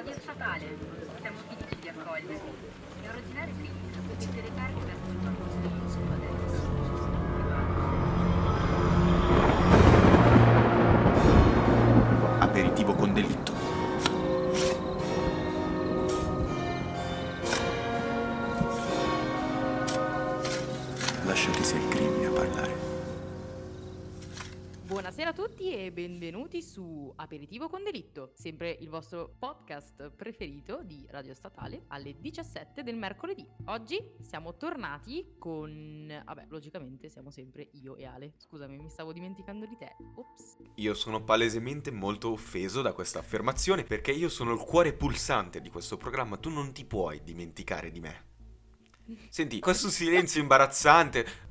Radio Statale, siamo felici di accogliervi. È originario clinica, potete recarvi verso il nostro solo adesso. E benvenuti su Aperitivo con Delitto, sempre il vostro podcast preferito di Radio Statale alle 17 del mercoledì. Oggi siamo tornati con... vabbè, logicamente siamo sempre io e Ale. Scusami, mi stavo dimenticando di te. Ops. Io sono palesemente molto offeso da questa affermazione perché io sono il cuore pulsante di questo programma, tu non ti puoi dimenticare di me. Senti, questo silenzio imbarazzante.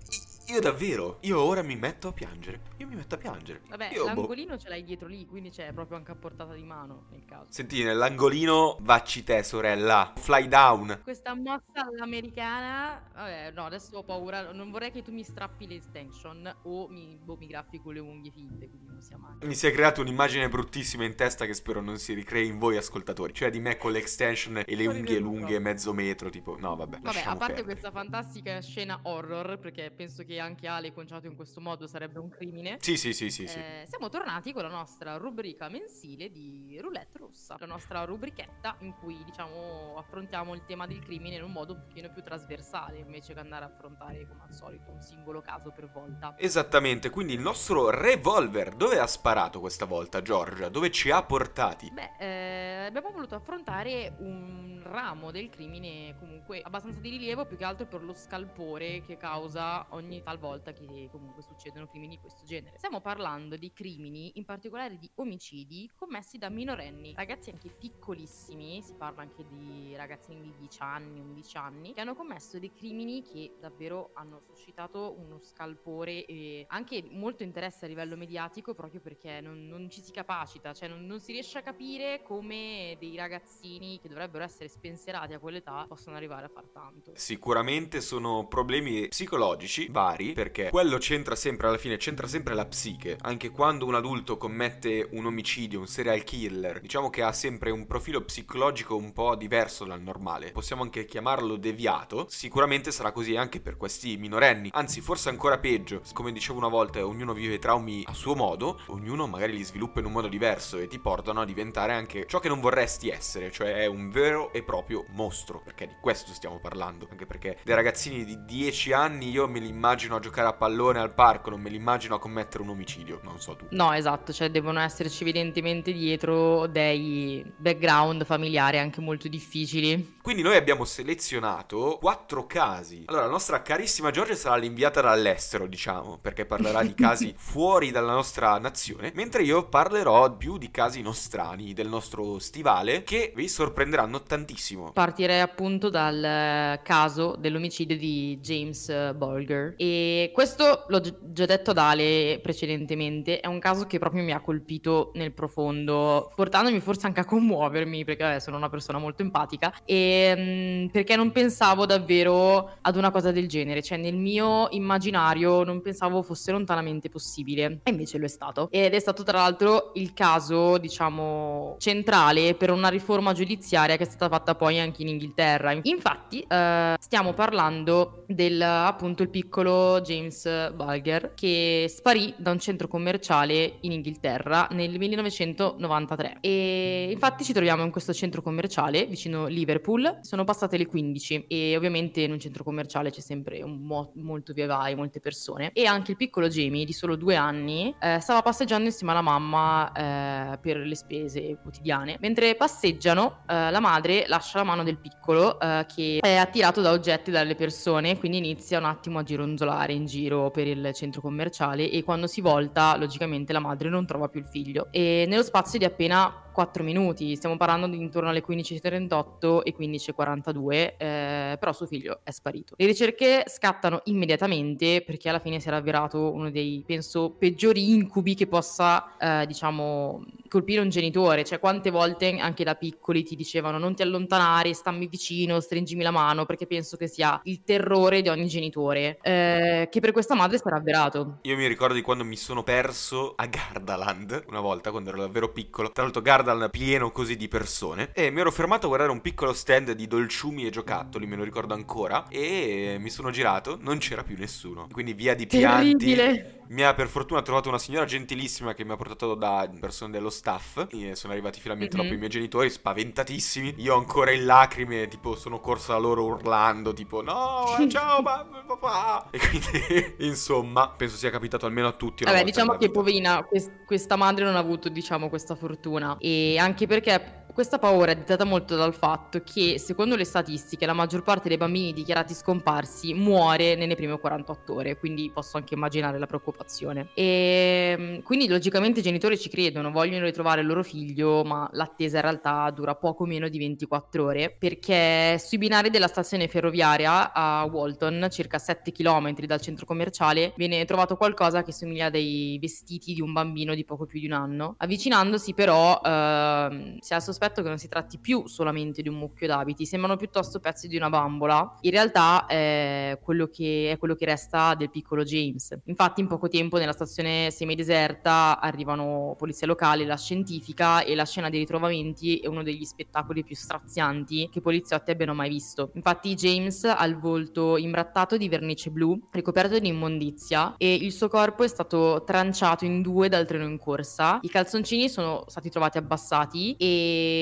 Io davvero, io ora mi metto a piangere. Io mi metto a piangere. Vabbè, Io, boh. l'angolino ce l'hai dietro lì, quindi c'è proprio anche a portata di mano nel caso. Senti, nell'angolino vacci te, sorella. Fly down. Questa mossa all'americana, vabbè, no, adesso ho paura, non vorrei che tu mi strappi le extension o mi, boh, mi graffi con le unghie finte, quindi non sia male. Mi si è creata un'immagine bruttissima in testa che spero non si ricrei in voi ascoltatori. Cioè di me con le extension e le unghie lunghe, mezzo metro, tipo... No, vabbè, Vabbè, a parte perdere. questa fantastica scena horror, perché penso che anche Ale conciato in questo modo sarebbe un crimine. Sì, sì, sì, sì, sì. eh, siamo tornati con la nostra rubrica mensile di roulette russa, la nostra rubrichetta in cui diciamo affrontiamo il tema del crimine in un modo un pochino più trasversale invece che andare a affrontare come al solito un singolo caso per volta. Esattamente, quindi il nostro revolver dove ha sparato questa volta, Giorgia? Dove ci ha portati? Beh, eh, abbiamo voluto affrontare un ramo del crimine comunque abbastanza di rilievo, più che altro per lo scalpore che causa ogni talvolta che comunque succedono crimini di questo genere. Stiamo parlando di crimini, in particolare di omicidi commessi da minorenni, ragazzi anche piccolissimi, si parla anche di ragazzini di 10 anni, 11 anni, che hanno commesso dei crimini che davvero hanno suscitato uno scalpore e anche molto interesse a livello mediatico proprio perché non, non ci si capacita, cioè non, non si riesce a capire come dei ragazzini che dovrebbero essere spensierati a quell'età possono arrivare a far tanto. Sicuramente sono problemi psicologici vari, perché quello c'entra sempre, alla fine c'entra sempre la psiche. Anche quando un adulto commette un omicidio, un serial killer, diciamo che ha sempre un profilo psicologico un po' diverso dal normale. Possiamo anche chiamarlo deviato. Sicuramente sarà così anche per questi minorenni. Anzi, forse ancora peggio. Come dicevo una volta, ognuno vive i traumi a suo modo, ognuno magari li sviluppa in un modo diverso e ti portano a diventare anche ciò che non vorresti essere, cioè un vero e proprio mostro. Perché di questo stiamo parlando. Anche perché dei ragazzini di 10 anni io me li immagino a giocare a pallone al parco, non me li immagino a commettere un omicidio. Non so tu. No, esatto, cioè devono esserci evidentemente dietro dei background familiari anche molto difficili. Quindi noi abbiamo selezionato quattro casi. Allora, la nostra carissima Giorgia sarà l'inviata dall'estero, diciamo, perché parlerà di casi fuori dalla nostra nazione, mentre io parlerò più di casi nostrani, del nostro stivale, che vi sorprenderanno tantissimo. Partirei appunto dal eh, caso dell'omicidio di James eh, Bolger e questo l'ho gi- già detto ad Ale precedentemente, è un caso che proprio mi ha colpito nel profondo, portandomi forse anche a commuovermi perché vabbè, sono una persona molto empatica e mm, perché non pensavo davvero ad una cosa del genere, cioè nel mio immaginario non pensavo fosse lontanamente possibile. E invece lo è stato. Ed è stato tra l'altro il caso diciamo centrale per una riforma giudiziaria che è stata fatta poi anche in Inghilterra. Infatti eh, stiamo parlando del appunto il piccolo James Bulger che sparì da un centro commerciale in Inghilterra nel 1993 e infatti ci troviamo in questo centro commerciale vicino Liverpool. Sono passate le 15 e ovviamente in un centro commerciale c'è sempre mo- molto via vai molte persone. E anche il piccolo Jamie di solo due anni eh, stava passeggiando insieme alla mamma eh, per le spese quotidiane. Mentre passeggiano eh, la madre lascia la mano del piccolo eh, che è attirato da oggetti dalle persone quindi inizia un attimo a gironzolare in giro per il centro commerciale e quando si volta logicamente la madre non trova più il figlio e nello spazio di appena 4 minuti, stiamo parlando di intorno alle 15.38 e 15.42, eh, però suo figlio è sparito. Le ricerche scattano immediatamente perché alla fine si era avverato uno dei, penso, peggiori incubi che possa, eh, diciamo, colpire un genitore, cioè quante volte anche da piccoli ti dicevano non ti allontanare, stammi vicino, stringimi la mano, perché penso che sia il terrore di ogni genitore, eh, che per questa madre sarà avverato. Io mi ricordo di quando mi sono perso a Gardaland, una volta, quando ero davvero piccolo, tra l'altro Gardaland pieno così di persone, e mi ero fermato a guardare un piccolo stand di dolciumi e giocattoli, me lo ricordo ancora, e mi sono girato, non c'era più nessuno, quindi via di pianti. Terribile. Mi ha per fortuna trovato una signora gentilissima che mi ha portato da persone dello staff. E sono arrivati finalmente Mhm. dopo i miei genitori, spaventatissimi. Io ancora in lacrime, tipo, sono corso da loro urlando, tipo, no, ciao, mamma, papà. E quindi, insomma, penso sia capitato almeno a tutti. Vabbè, diciamo che vita. poverina, quest- questa madre non ha avuto, diciamo, questa fortuna. E anche perché questa paura è dettata molto dal fatto che, secondo le statistiche, la maggior parte dei bambini dichiarati scomparsi muore nelle prime 48 ore, quindi posso anche immaginare la preoccupazione. E mm, quindi, logicamente, i genitori ci credono, vogliono ritrovare il loro figlio, ma l'attesa in realtà dura poco meno di 24 ore, perché sui binari della stazione ferroviaria a Walton, circa 7 km dal centro commerciale, viene trovato qualcosa che somiglia a dei vestiti di un bambino di poco più di un anno. Avvicinandosi però ehm, si ha il sospetto che non si tratti più solamente di un mucchio d'abiti, sembrano piuttosto pezzi di una bambola. In realtà è quello che, è quello che resta del piccolo James. Infatti in poco tempo nella stazione semideserta arrivano polizia locale, la scientifica e la scena dei ritrovamenti è uno degli spettacoli più strazianti che poliziotti abbiano mai visto. Infatti James ha il volto imbrattato di vernice blu, ricoperto di immondizia e il suo corpo è stato tranciato in due dal treno in corsa. I calzoncini sono stati trovati abbassati e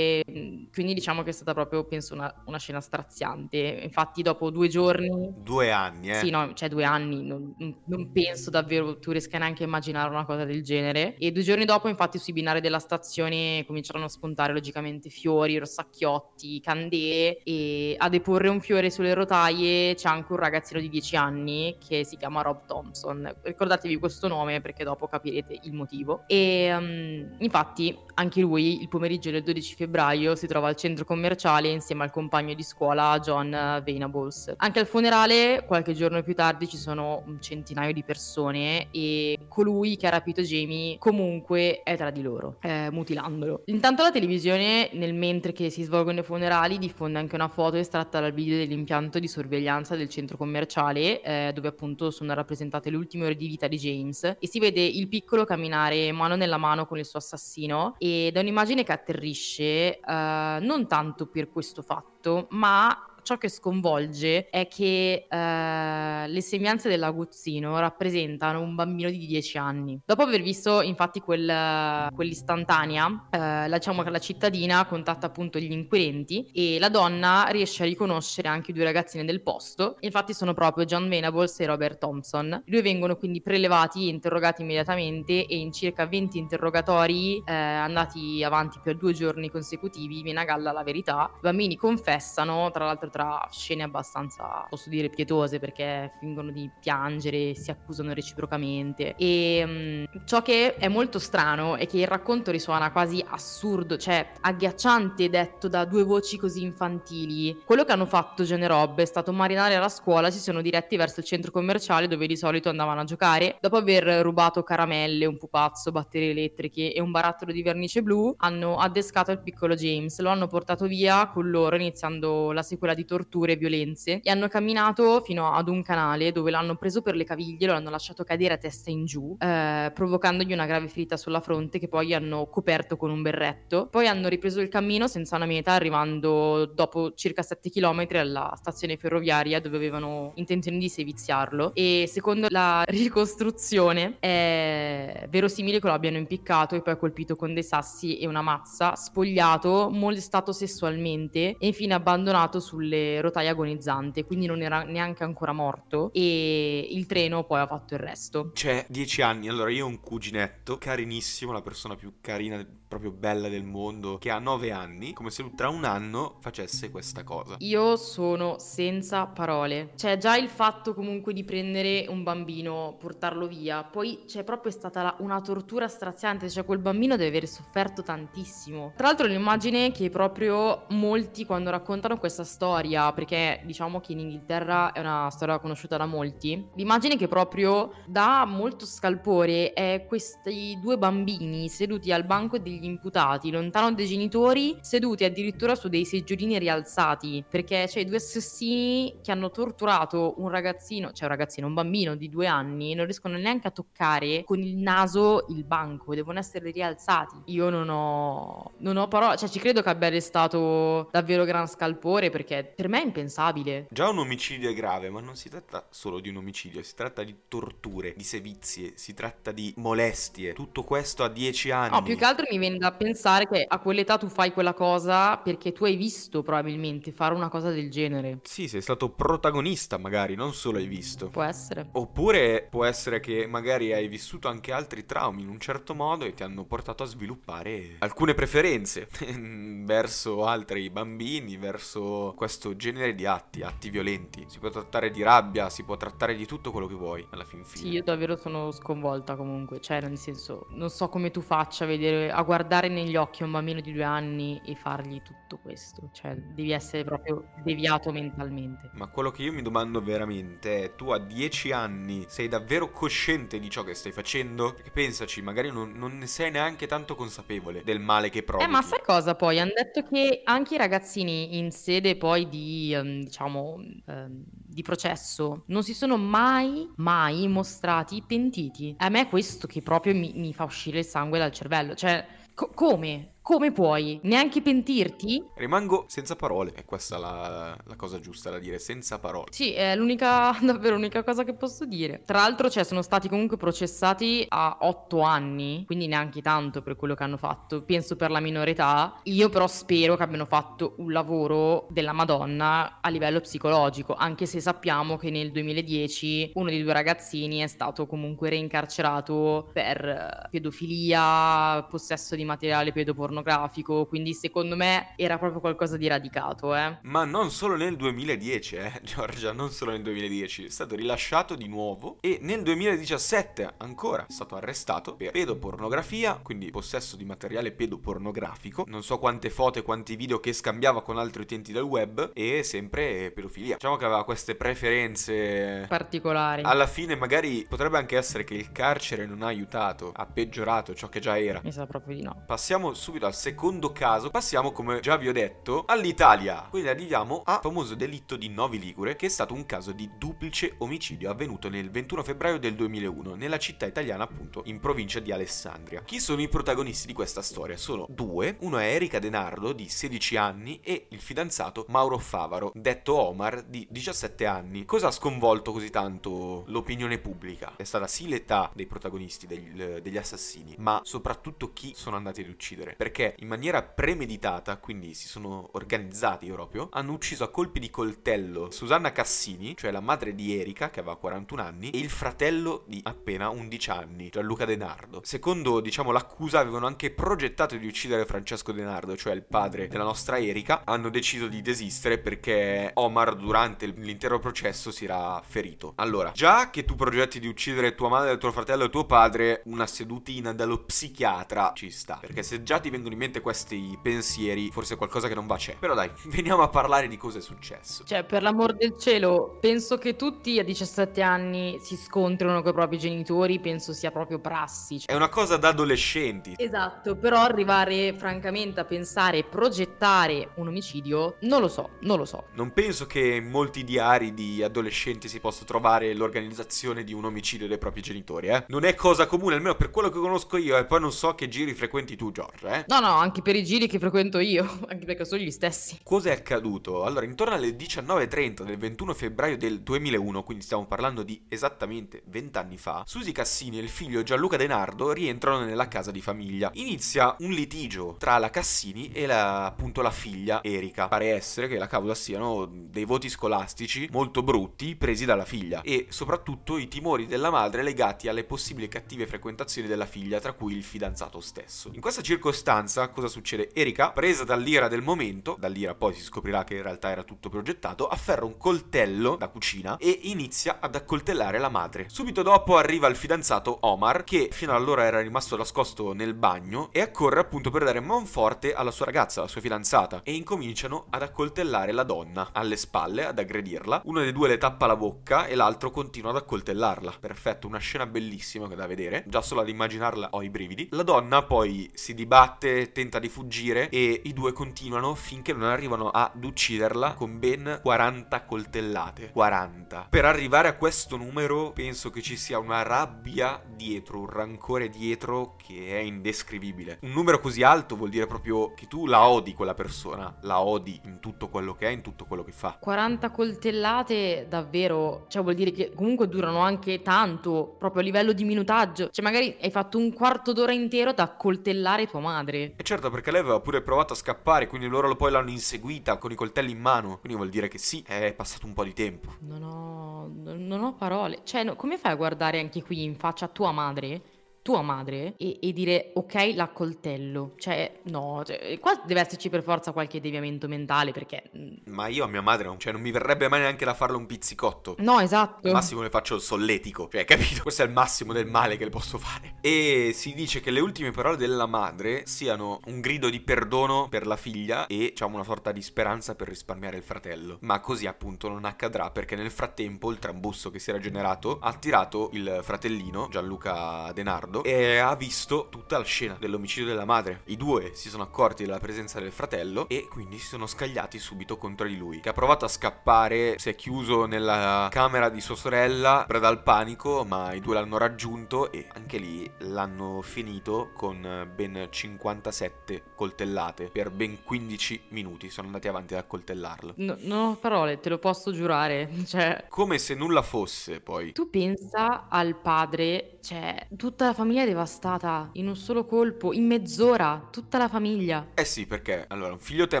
mm, quindi diciamo che è stata proprio, penso, una, una scena straziante. Infatti dopo due giorni... Due anni, eh. Sì, no, cioè due anni, non, non- non penso davvero tu riesca neanche a immaginare una cosa del genere. E due giorni dopo, infatti, sui binari della stazione cominciarono a spuntare logicamente fiori, rossacchiotti, candele e a deporre un fiore sulle rotaie c'è anche un ragazzino di 10 anni che si chiama Rob Thompson. Ricordatevi questo nome perché dopo capirete il motivo. E um, infatti anche lui il pomeriggio del 12 febbraio si trova al centro commerciale insieme al compagno di scuola John Venables. Anche al funerale, qualche giorno più tardi, ci sono un centinaio di persone e colui che ha rapito Jamie comunque è tra di loro, eh, mutilandolo. Intanto la televisione, nel mentre che si svolgono i funerali, diffonde anche una foto estratta dal video dell'impianto di sorveglianza del centro commerciale, eh, dove appunto sono rappresentate le ultime ore di vita di James e si vede il piccolo camminare mano nella mano con il suo assassino ed è un'immagine che atterrisce eh, non tanto per questo fatto, ma ciò che sconvolge è che eh, le sembianze dell'aguzzino rappresentano un bambino di 10 anni. Dopo aver visto infatti quel- quell'istantanea, eh, diciamo che la cittadina contatta appunto gli inquirenti e la donna riesce a riconoscere anche i due ragazzini del posto. Infatti sono proprio John Venables e Robert Thompson. I due vengono quindi prelevati e interrogati immediatamente e in circa 20 interrogatori eh, andati avanti per due giorni consecutivi viene a galla la verità. I bambini confessano, tra l'altro tra scene abbastanza, posso dire, pietose perché fingono di piangere si accusano reciprocamente. E mm, ciò che è molto strano è che il racconto risuona quasi assurdo, cioè agghiacciante detto da due voci così infantili. Quello che hanno fatto John e Rob è stato marinare alla scuola, si sono diretti verso il centro commerciale dove di solito andavano a giocare. Dopo aver rubato caramelle, un pupazzo, batterie elettriche e un barattolo di vernice blu, hanno addescato il piccolo James, lo hanno portato via con loro iniziando la sequela di torture e violenze e hanno camminato fino ad un canale dove l'hanno preso per le caviglie, lo hanno lasciato cadere a testa in giù, eh, provocandogli una grave ferita sulla fronte che poi hanno coperto con un berretto. Poi hanno ripreso il cammino senza una meta, arrivando dopo circa 7 km alla stazione ferroviaria dove avevano intenzione di seviziarlo. E secondo la ricostruzione è verosimile che lo abbiano impiccato e poi colpito con dei sassi e una mazza, spogliato, molestato sessualmente e infine abbandonato sulle rotaie agonizzante, quindi non era neanche ancora morto e il treno poi ha fatto il resto. C'è dieci anni, allora io ho un cuginetto, carinissimo, la persona più carina, proprio bella del mondo, che ha nove anni, come se tra un anno facesse questa cosa. Io sono senza parole. Cioè, già il fatto comunque di prendere un bambino, portarlo via, poi c'è proprio stata una tortura straziante, cioè quel bambino deve aver sofferto tantissimo. Tra l'altro l'immagine che proprio molti quando raccontano questa storia storia, perché diciamo che in Inghilterra è una storia conosciuta da molti, l'immagine che proprio dà molto scalpore è questi due bambini seduti al banco degli imputati, lontano dai genitori, seduti addirittura su dei seggiolini rialzati, perché c'è due assassini che hanno torturato un ragazzino, cioè un ragazzino, un bambino di due anni, non riescono neanche a toccare con il naso il banco, devono essere rialzati. Io non ho, non ho parole, cioè ci credo che abbia restato davvero gran scalpore perché per me è impensabile. Già un omicidio è grave, ma non si tratta solo di un omicidio, si tratta di torture, di sevizie, si tratta di molestie. Tutto questo a dieci anni. No, più che altro mi viene da pensare che a quell'età tu fai quella cosa perché tu hai visto probabilmente fare una cosa del genere. Sì, sei stato protagonista magari, non solo hai visto. Può essere. Oppure può essere che magari hai vissuto anche altri traumi in un certo modo e ti hanno portato a sviluppare alcune preferenze verso altri bambini, verso questo genere di atti, atti violenti. Si può trattare di rabbia, si può trattare di tutto quello che vuoi alla fin fine. Sì, io davvero sono sconvolta comunque, cioè nel senso, non so come tu faccia a vedere, a guardare negli occhi un bambino di due anni e fargli tutto questo, cioè devi essere proprio deviato mentalmente. Ma quello che io mi domando veramente è, tu a dieci anni sei davvero cosciente di ciò che stai facendo? Perché pensaci, magari non, non ne sei neanche tanto consapevole del male che provi. Eh, ma sai cosa poi? Hanno detto che anche i ragazzini in sede poi di, ehm, diciamo, ehm, di processo non si sono mai, mai mostrati pentiti. A me è questo che proprio mi, mi fa uscire il sangue dal cervello. Cioè, co- come? Come puoi? Neanche pentirti? Rimango senza parole, è questa la, la cosa giusta da dire, senza parole. Sì, è l'unica, davvero l'unica cosa che posso dire. Tra l'altro, cioè, sono stati comunque processati a otto anni, quindi neanche tanto per quello che hanno fatto. Penso per la minore età. Io però spero che abbiano fatto un lavoro della Madonna a livello psicologico, anche se sappiamo che nel 2010 uno dei due ragazzini è stato comunque reincarcerato per eh, pedofilia, possesso di materiale pedopornografico pornografico, quindi secondo me era proprio qualcosa di radicato, eh. Ma non solo nel 2010, eh, Giorgia, non solo nel 2010, è stato rilasciato di nuovo e nel 2017 ancora è stato arrestato per pedopornografia, quindi possesso di materiale pedopornografico, non so quante foto e quanti video che scambiava con altri utenti del web e sempre pedofilia. Diciamo che aveva queste preferenze particolari. Alla fine magari potrebbe anche essere che il carcere non ha aiutato, ha peggiorato ciò che già era. Mi sa proprio di no. Passiamo subito al secondo caso, passiamo come già vi ho detto all'Italia. Quindi arriviamo al famoso delitto di Novi Ligure che è stato un caso di duplice omicidio avvenuto nel 21 febbraio del 2001 nella città italiana appunto in provincia di Alessandria. Chi sono i protagonisti di questa storia? Sono due, uno è Erika Denardo di 16 anni e il fidanzato Mauro Favaro, detto Omar di 17 anni. Cosa ha sconvolto così tanto l'opinione pubblica? È stata sì l'età dei protagonisti, degli, degli assassini, ma soprattutto chi sono andati ad uccidere. Perché in maniera premeditata, quindi si sono organizzati proprio, hanno ucciso a colpi di coltello Susanna Cassini, cioè la madre di Erika, che aveva 41 anni, e il fratello di appena 11 anni, Gianluca Denardo. Secondo, diciamo, l'accusa avevano anche progettato di uccidere Francesco Denardo, cioè il padre della nostra Erika. Hanno deciso di desistere perché Omar durante l'intero processo si era ferito. Allora, già che tu progetti di uccidere tua madre, tuo fratello e tuo padre, una sedutina dallo psichiatra ci sta. Perché se già ti vengono in mente questi pensieri, forse qualcosa che non va c'è. Però dai, veniamo a parlare di cosa è successo. Cioè, per l'amor del cielo, penso che tutti a 17 anni si scontrino con i propri genitori, penso sia proprio prassi. Cioè. È una cosa da adolescenti. Esatto, però arrivare francamente a pensare e progettare un omicidio, non lo so, non lo so. Non penso che in molti diari di adolescenti si possa trovare l'organizzazione di un omicidio dei propri genitori, eh. Non è cosa comune, almeno per quello che conosco io, e poi non so che giri frequenti tu, George, eh. No, no, anche per i giri che frequento io, anche perché sono gli stessi. Cosa è accaduto? Allora, intorno alle 19.30 del 21 febbraio del 2001, quindi stiamo parlando di esattamente 20 anni fa, Susi Cassini e il figlio Gianluca Denardo rientrano nella casa di famiglia. Inizia un litigio tra la Cassini e la, appunto la figlia Erika. Pare essere che la causa siano dei voti scolastici molto brutti presi dalla figlia e soprattutto i timori della madre legati alle possibili cattive frequentazioni della figlia, tra cui il fidanzato stesso. In questa circostanza stanza, cosa succede? Erika, presa dall'ira del momento, dall'ira poi si scoprirà che in realtà era tutto progettato, afferra un coltello da cucina e inizia ad accoltellare la madre. Subito dopo arriva il fidanzato Omar, che fino allora era rimasto nascosto nel bagno, e accorre appunto per dare manforte alla sua ragazza, la sua fidanzata, e incominciano ad accoltellare la donna alle spalle, ad aggredirla. Uno dei due le tappa la bocca e l'altro continua ad accoltellarla. Perfetto, una scena bellissima da vedere. Già solo ad immaginarla ho i brividi. La donna poi si dibatte, tenta di fuggire e i due continuano finché non arrivano ad ucciderla con ben 40 coltellate. 40. Per arrivare a questo numero penso che ci sia una rabbia dietro, un rancore dietro che è indescrivibile. Un numero così alto vuol dire proprio che tu la odi quella persona, la odi in tutto quello che è, in tutto quello che fa. 40 coltellate davvero, cioè vuol dire che comunque durano anche tanto, proprio a livello di minutaggio. Cioè magari hai fatto un quarto d'ora intero da coltellare tua madre. E certo perché lei aveva pure provato a scappare, quindi loro poi l'hanno inseguita con i coltelli in mano. Quindi vuol dire che sì, è passato un po' di tempo. Non ho, non ho parole. Cioè, no, come fai a guardare anche qui in faccia tua madre? Tua madre e, e, dire ok la coltello cioè no cioè, qua deve esserci per forza qualche deviamento mentale perché mm, ma io a mia madre non, cioè, non mi verrebbe mai neanche da farle un pizzicotto. No esatto. Al massimo le faccio il solletico cioè capito? Questo è il massimo del male che le posso fare. E si dice che le ultime parole della madre siano un grido di perdono per la figlia e diciamo una sorta di speranza per risparmiare il fratello. Ma così appunto non accadrà perché nel frattempo il trambusto che si era generato ha attirato il fratellino Gianluca Denardo guardo e ha visto tutta la scena dell'omicidio della madre. I due si sono accorti della presenza del fratello e quindi si sono scagliati subito contro di lui. Che ha provato a scappare, si è chiuso nella camera di sua sorella, preda al panico, ma i due l'hanno raggiunto e anche lì l'hanno finito con ben 57 coltellate per ben 15 minuti. Sono andati avanti ad accoltellarlo. No, non ho parole, te lo posso giurare. Cioè... Come se nulla fosse, poi. Tu pensa al padre, cioè, tutta la famiglia famiglia devastata in un solo colpo, in mezz'ora, tutta la famiglia. Eh sì, perché allora un figlio ti è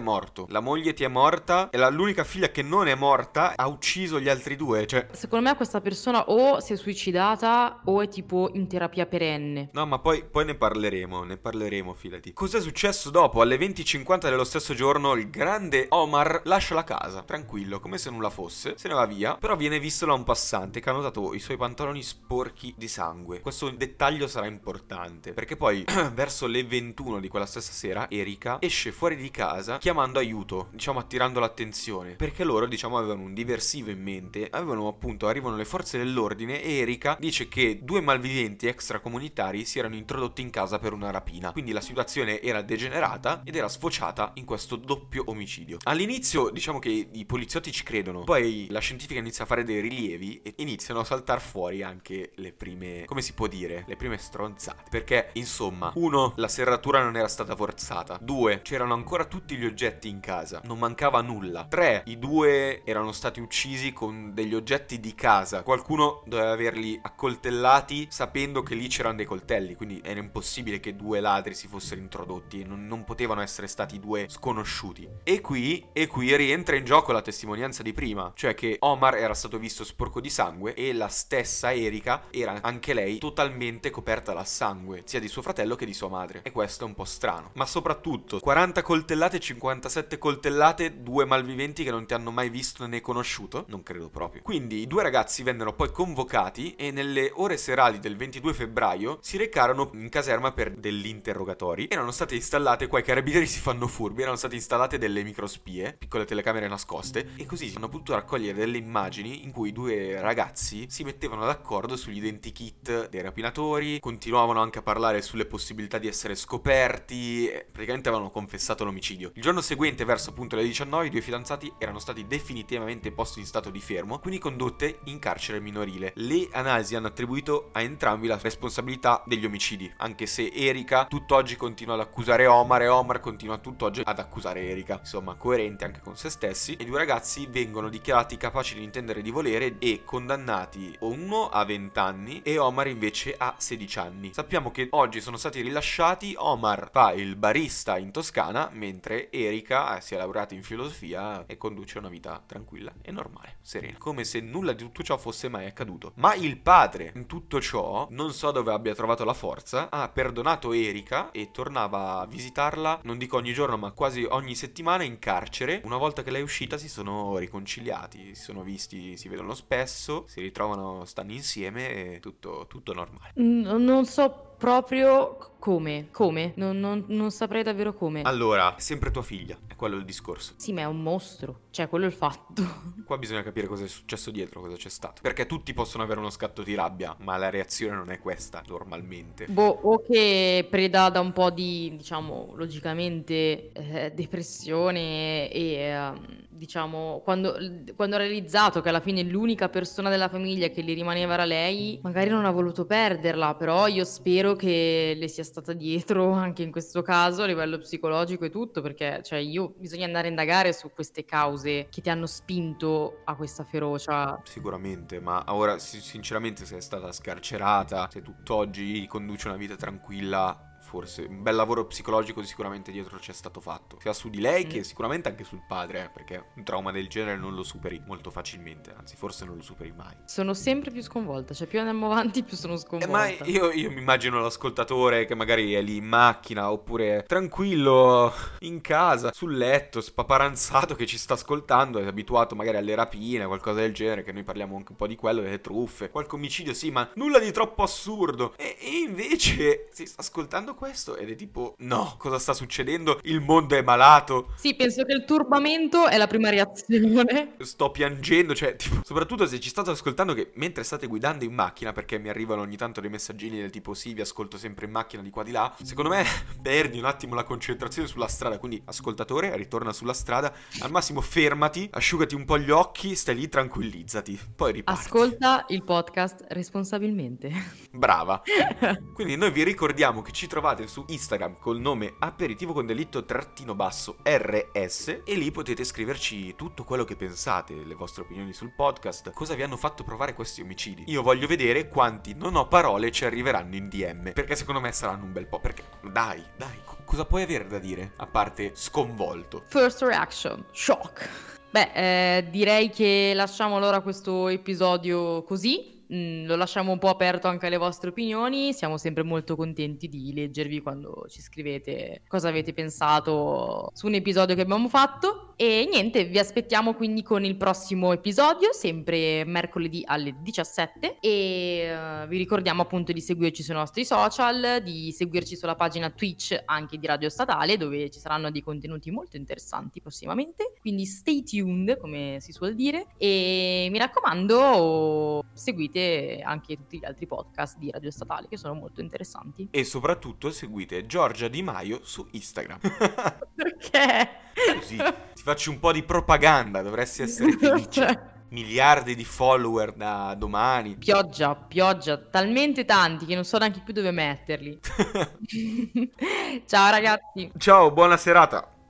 morto, la moglie ti è morta e la, l'unica figlia che non è morta ha ucciso gli altri due, cioè... Secondo me questa persona o si è suicidata o è tipo in terapia perenne. No, ma poi, poi ne parleremo, ne parleremo, fidati. Cos'è successo dopo? Alle 20.50 dello stesso giorno il grande Omar lascia la casa, tranquillo, come se nulla fosse, se ne va via, però viene visto da un passante che ha notato i suoi pantaloni sporchi di sangue. Questo dettaglio sarà importante perché poi verso le 21 di quella stessa sera Erika esce fuori di casa chiamando aiuto, diciamo attirando l'attenzione perché loro diciamo avevano un diversivo in mente, avevano appunto arrivano le forze dell'ordine e Erika dice che due malviventi extracomunitari si erano introdotti in casa per una rapina, quindi la situazione era degenerata ed era sfociata in questo doppio omicidio. All'inizio diciamo che i poliziotti ci credono, poi la scientifica inizia a fare dei rilievi e iniziano a saltare fuori anche le prime, come si può dire, le prime stronzate. Perché, insomma, uno, la serratura non era stata forzata. Due, c'erano ancora tutti gli oggetti in casa. Non mancava nulla. Tre, i due erano stati uccisi con degli oggetti di casa. Qualcuno doveva averli accoltellati sapendo che lì c'erano dei coltelli. Quindi era impossibile che due ladri si fossero introdotti. Non, non potevano essere stati due sconosciuti. E qui, e qui rientra in gioco la testimonianza di prima. Cioè che Omar era stato visto sporco di sangue e la stessa Erika era anche lei totalmente coperta coperta dal sangue, sia di suo fratello che di sua madre. E questo è un po' strano. Ma soprattutto, 40 coltellate e 57 coltellate, due malviventi che non ti hanno mai visto né conosciuto? Non credo proprio. Quindi i due ragazzi vennero poi convocati e nelle ore serali del 22 febbraio si recarono in caserma per degli interrogatori. Erano state installate, qua i carabinieri si fanno furbi, erano state installate delle microspie, piccole telecamere nascoste, e così hanno potuto raccogliere delle immagini in cui i due ragazzi si mettevano d'accordo sugli identikit dei rapinatori, continuavano anche a parlare sulle possibilità di essere scoperti, praticamente avevano confessato l'omicidio. Il giorno seguente, verso appunto le 19, i due fidanzati erano stati definitivamente posti in stato di fermo, quindi condotte in carcere minorile. Le analisi hanno attribuito a entrambi la responsabilità degli omicidi, anche se Erika tutt'oggi continua ad accusare Omar e Omar continua tutt'oggi ad accusare Erika. Insomma, coerenti anche con se stessi. I due ragazzi vengono dichiarati capaci di intendere di volere e condannati uno a 20 anni e Omar invece a 16 16 anni. Sappiamo che oggi sono stati rilasciati. Omar fa il barista in Toscana, mentre Erika eh, si è laureata in filosofia e conduce una vita tranquilla e normale, serena. Come se nulla di tutto ciò fosse mai accaduto. Ma il padre, in tutto ciò, non so dove abbia trovato la forza, ha perdonato Erika e tornava a visitarla, non dico ogni giorno, ma quasi ogni settimana in carcere. Una volta che lei è uscita si sono riconciliati, si sono visti, si vedono spesso, si ritrovano, stanno insieme e tutto, tutto normale. Mm, Non so proprio come. Come? Non, non- non saprei davvero come. Allora, sempre tua figlia, è quello il discorso. Sì, ma è un mostro. Cioè, quello è il fatto. Qua bisogna capire cosa è successo dietro, cosa c'è stato. Perché tutti possono avere uno scatto di rabbia, ma la reazione non è questa normalmente. Boh, o che preda da un po' di, diciamo, logicamente eh, depressione e, ehm, diciamo, quando, quando ha realizzato che alla fine l'unica persona della famiglia che gli rimaneva era lei, magari non ha voluto perderla, però io spero che le sia stata dietro anche in questo caso a livello psicologico e tutto, perché, cioè, io bisogna andare a indagare su queste cause che ti hanno spinto a questa ferocia. Sicuramente, ma ora si- sinceramente se è stata scarcerata, se tutt'oggi conduce una vita tranquilla, forse un bel lavoro psicologico sicuramente dietro c'è stato fatto. Sia su di lei che Mm. sicuramente anche sul padre, eh, perché un trauma del genere non lo superi molto facilmente, anzi forse non lo superi mai. Sono sempre più sconvolta, cioè più andiamo avanti più sono Eh, sconvolta. ma io, io mi immagino l'ascoltatore che magari è lì in macchina oppure tranquillo in casa, sul letto, spaparanzato che ci sta ascoltando, è abituato magari alle rapine, qualcosa del genere, che noi parliamo anche un po' di quello, delle truffe, qualche omicidio sì, ma nulla di troppo assurdo. E, e invece si sta ascoltando questo ed è tipo, no, cosa sta succedendo? Il mondo è malato. Sì, penso che il turbamento è la prima reazione. Sto piangendo, cioè, tipo, soprattutto se ci state ascoltando che mentre state guidando in macchina, perché mi arrivano ogni tanto dei messaggini del tipo sì, vi ascolto sempre in macchina di qua di là, secondo me perdi un attimo la concentrazione sulla strada, quindi ascoltatore, ritorna sulla strada, al massimo fermati, asciugati un po' gli occhi, stai lì, tranquillizzati, poi riparti. Ascolta il podcast responsabilmente. Brava. Quindi noi vi ricordiamo che ci trovate su Instagram col nome aperitivo con delitto trattino basso RS e lì potete scriverci tutto quello che pensate, le vostre opinioni sul podcast, cosa vi hanno fatto provare questi omicidi. Io voglio vedere quanti non ho parole ci arriveranno in DM, perché secondo me saranno un bel po', perché dai, dai, co- cosa puoi avere da dire a parte sconvolto? First reaction, shock. Beh, eh, direi che lasciamo allora questo episodio così. Mm, lo lasciamo un po' aperto anche alle vostre opinioni. Siamo sempre molto contenti di leggervi quando ci scrivete cosa avete pensato su un episodio che abbiamo fatto. E niente, vi aspettiamo quindi con il prossimo episodio, sempre mercoledì alle 17. E eh, vi ricordiamo appunto di seguirci sui nostri social, di seguirci sulla pagina Twitch anche di Radio Statale, dove ci saranno dei contenuti molto interessanti prossimamente. Quindi stay tuned, come si suol dire. E mi raccomando, seguite anche tutti gli altri podcast di Radio Statale che sono molto interessanti. E soprattutto seguite Giorgia Di Maio su Instagram. Perché? Così ti faccio un po' di propaganda, dovresti essere felice. Miliardi di follower da domani. pioggia, pioggia, talmente tanti che non so neanche più dove metterli. Ciao ragazzi. Ciao, buona serata.